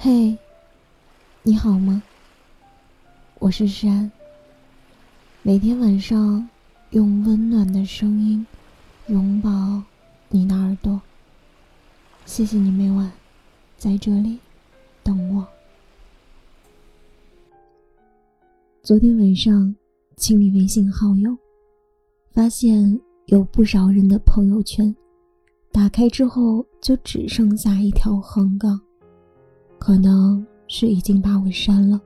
嘿，你好吗？我是山。每天晚上用温暖的声音拥抱你的耳朵。谢谢你每晚在这里等我。昨天晚上清理微信好友，发现有不少人的朋友圈，打开之后就只剩下一条横杠。可能是已经把我删了，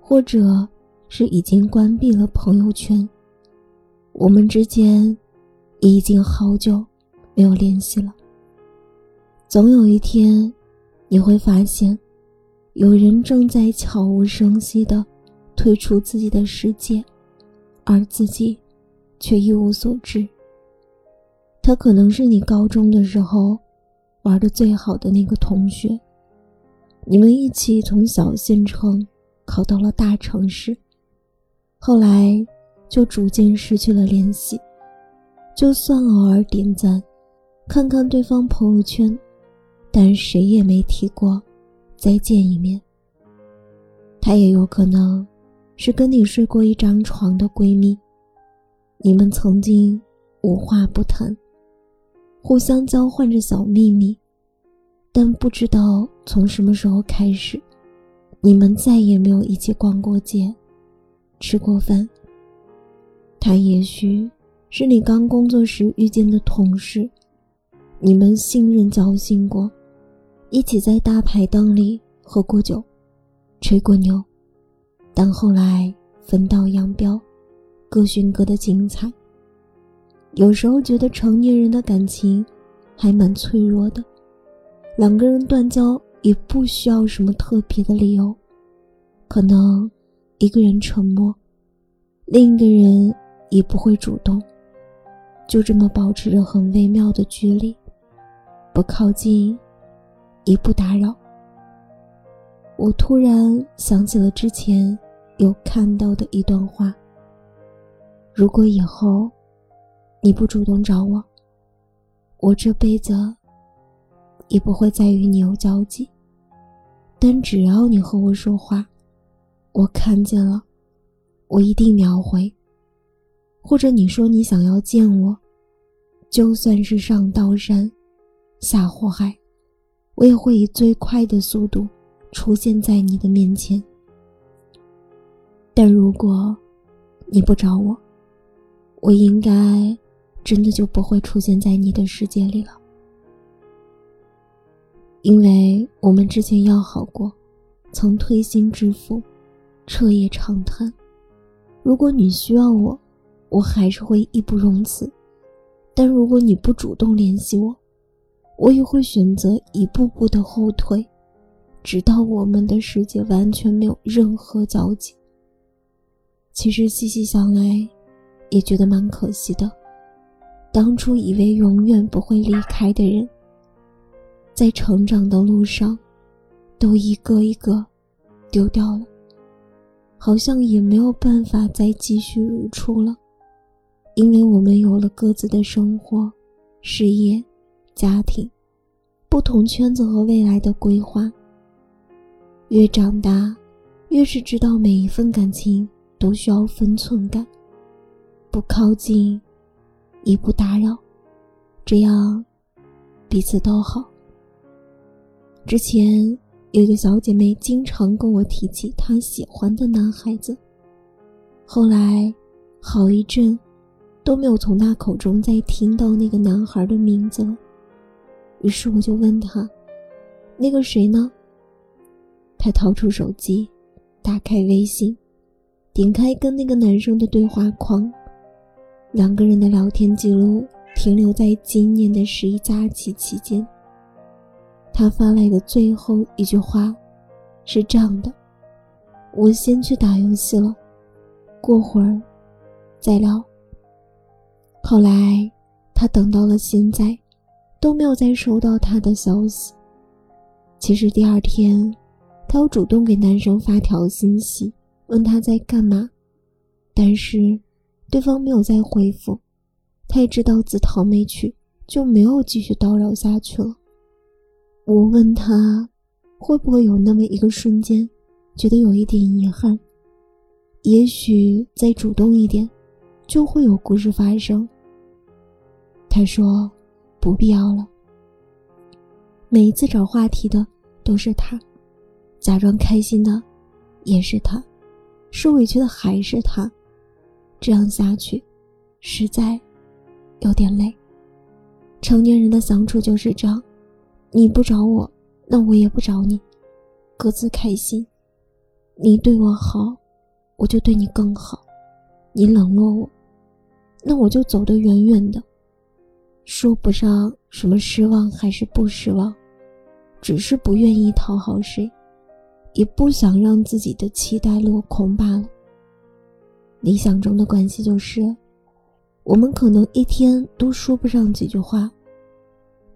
或者是已经关闭了朋友圈。我们之间已经好久没有联系了。总有一天，你会发现，有人正在悄无声息地退出自己的世界，而自己却一无所知。他可能是你高中的时候玩的最好的那个同学。你们一起从小县城考到了大城市，后来就逐渐失去了联系。就算偶尔点赞，看看对方朋友圈，但谁也没提过再见一面。她也有可能是跟你睡过一张床的闺蜜，你们曾经无话不谈，互相交换着小秘密。但不知道从什么时候开始，你们再也没有一起逛过街、吃过饭。他也许是你刚工作时遇见的同事，你们信任交心过，一起在大排档里喝过酒、吹过牛，但后来分道扬镳，各寻各的精彩。有时候觉得成年人的感情还蛮脆弱的。两个人断交也不需要什么特别的理由，可能一个人沉默，另一个人也不会主动，就这么保持着很微妙的距离，不靠近，也不打扰。我突然想起了之前有看到的一段话：如果以后你不主动找我，我这辈子。也不会再与你有交集，但只要你和我说话，我看见了，我一定秒回。或者你说你想要见我，就算是上刀山，下火海，我也会以最快的速度出现在你的面前。但如果你不找我，我应该真的就不会出现在你的世界里了。因为我们之前要好过，曾推心置腹，彻夜长谈。如果你需要我，我还是会义不容辞；但如果你不主动联系我，我也会选择一步步的后退，直到我们的世界完全没有任何交集。其实细细想来，也觉得蛮可惜的。当初以为永远不会离开的人。在成长的路上，都一个一个丢掉了，好像也没有办法再继续如初了，因为我们有了各自的生活、事业、家庭，不同圈子和未来的规划。越长大，越是知道每一份感情都需要分寸感，不靠近，也不打扰，这样彼此都好。之前有一个小姐妹经常跟我提起她喜欢的男孩子，后来好一阵都没有从她口中再听到那个男孩的名字了。于是我就问她：“那个谁呢？”她掏出手机，打开微信，点开跟那个男生的对话框，两个人的聊天记录停留在今年的十一假期期间。他发来的最后一句话，是这样的：“我先去打游戏了，过会儿再聊。”后来，他等到了现在，都没有再收到他的消息。其实第二天，他又主动给男生发条信息，问他在干嘛，但是对方没有再回复，他也知道自讨没趣，就没有继续叨扰下去了。我问他：“会不会有那么一个瞬间，觉得有一点遗憾？也许再主动一点，就会有故事发生。他说：“不必要了。”每一次找话题的都是他，假装开心的也是他，受委屈的还是他。这样下去，实在有点累。成年人的相处就是这样，你不找我，那我也不找你，各自开心。你对我好，我就对你更好；你冷落我，那我就走得远远的。说不上什么失望还是不失望，只是不愿意讨好谁，也不想让自己的期待落空罢了。理想中的关系就是，我们可能一天都说不上几句话，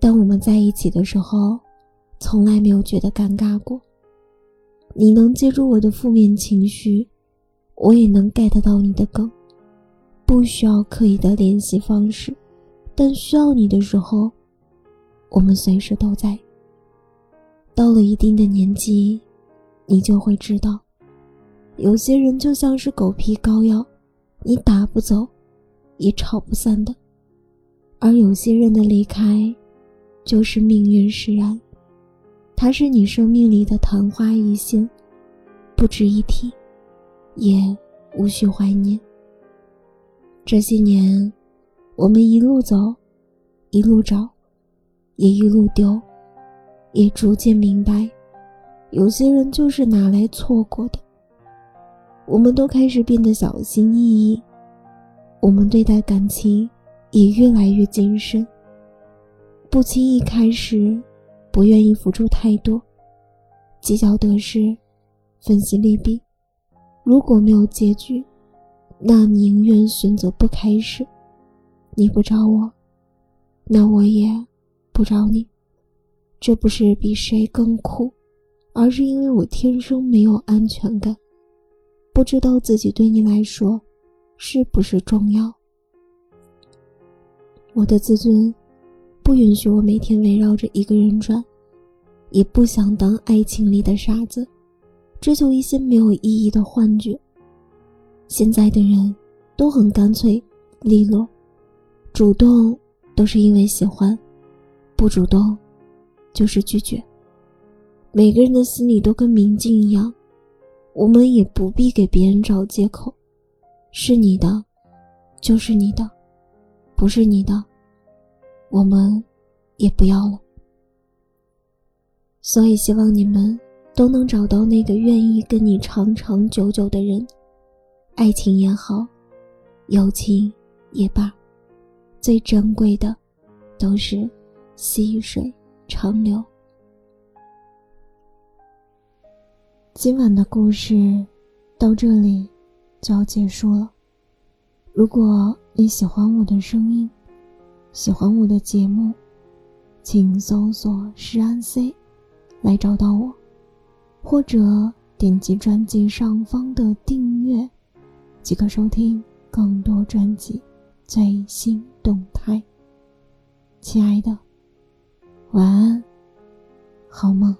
当我们在一起的时候，从来没有觉得尴尬过。你能接住我的负面情绪，我也能 get 到你的梗，不需要刻意的联系方式。但需要你的时候，我们随时都在。到了一定的年纪，你就会知道，有些人就像是狗皮膏药，你打不走，也吵不散的；而有些人的离开，就是命运使然，他是你生命里的昙花一现，不值一提，也无需怀念。这些年。我们一路走，一路找，也一路丢，也逐渐明白，有些人就是拿来错过的。我们都开始变得小心翼翼，我们对待感情也越来越谨慎，不轻易开始，不愿意付出太多，计较得失，分析利弊。如果没有结局，那宁愿选择不开始。你不找我，那我也不找你。这不是比谁更苦，而是因为我天生没有安全感，不知道自己对你来说是不是重要。我的自尊不允许我每天围绕着一个人转，也不想当爱情里的傻子，追求一些没有意义的幻觉。现在的人都很干脆利落。主动都是因为喜欢，不主动就是拒绝。每个人的心里都跟明镜一样，我们也不必给别人找借口。是你的，就是你的；不是你的，我们也不要了。所以希望你们都能找到那个愿意跟你长长久久的人，爱情也好，友情也罢。最珍贵的，都是细水长流。今晚的故事到这里就要结束了。如果你喜欢我的声音，喜欢我的节目，请搜索“诗安 C” 来找到我，或者点击专辑上方的订阅，即可收听更多专辑。最新动态，亲爱的，晚安，好梦。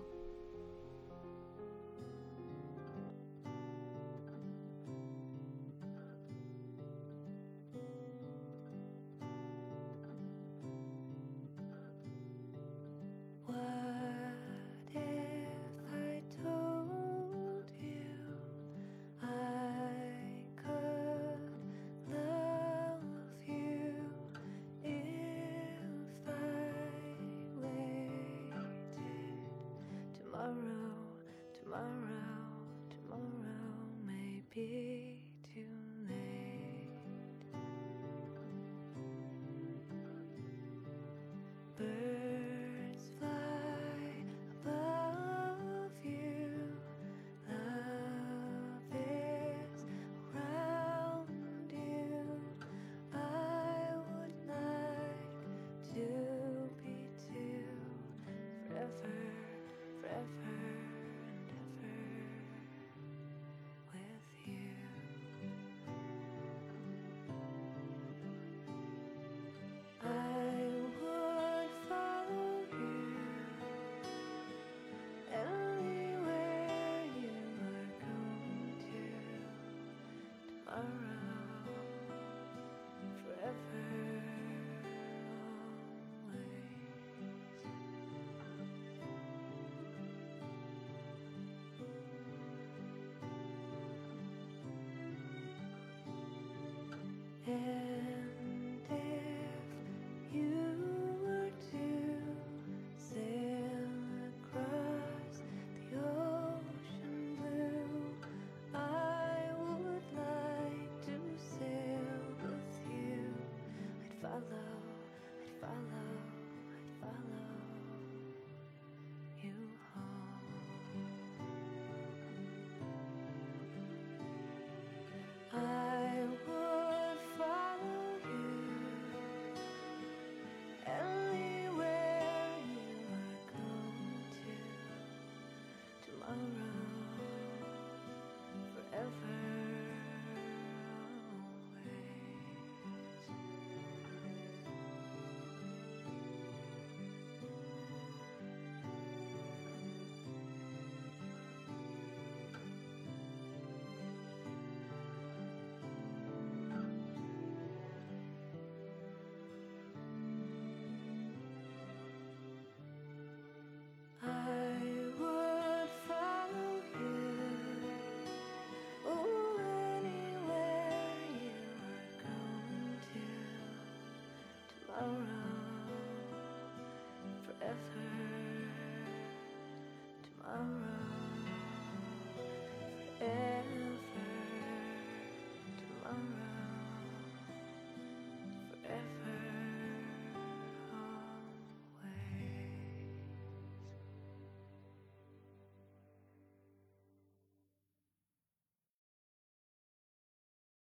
夜。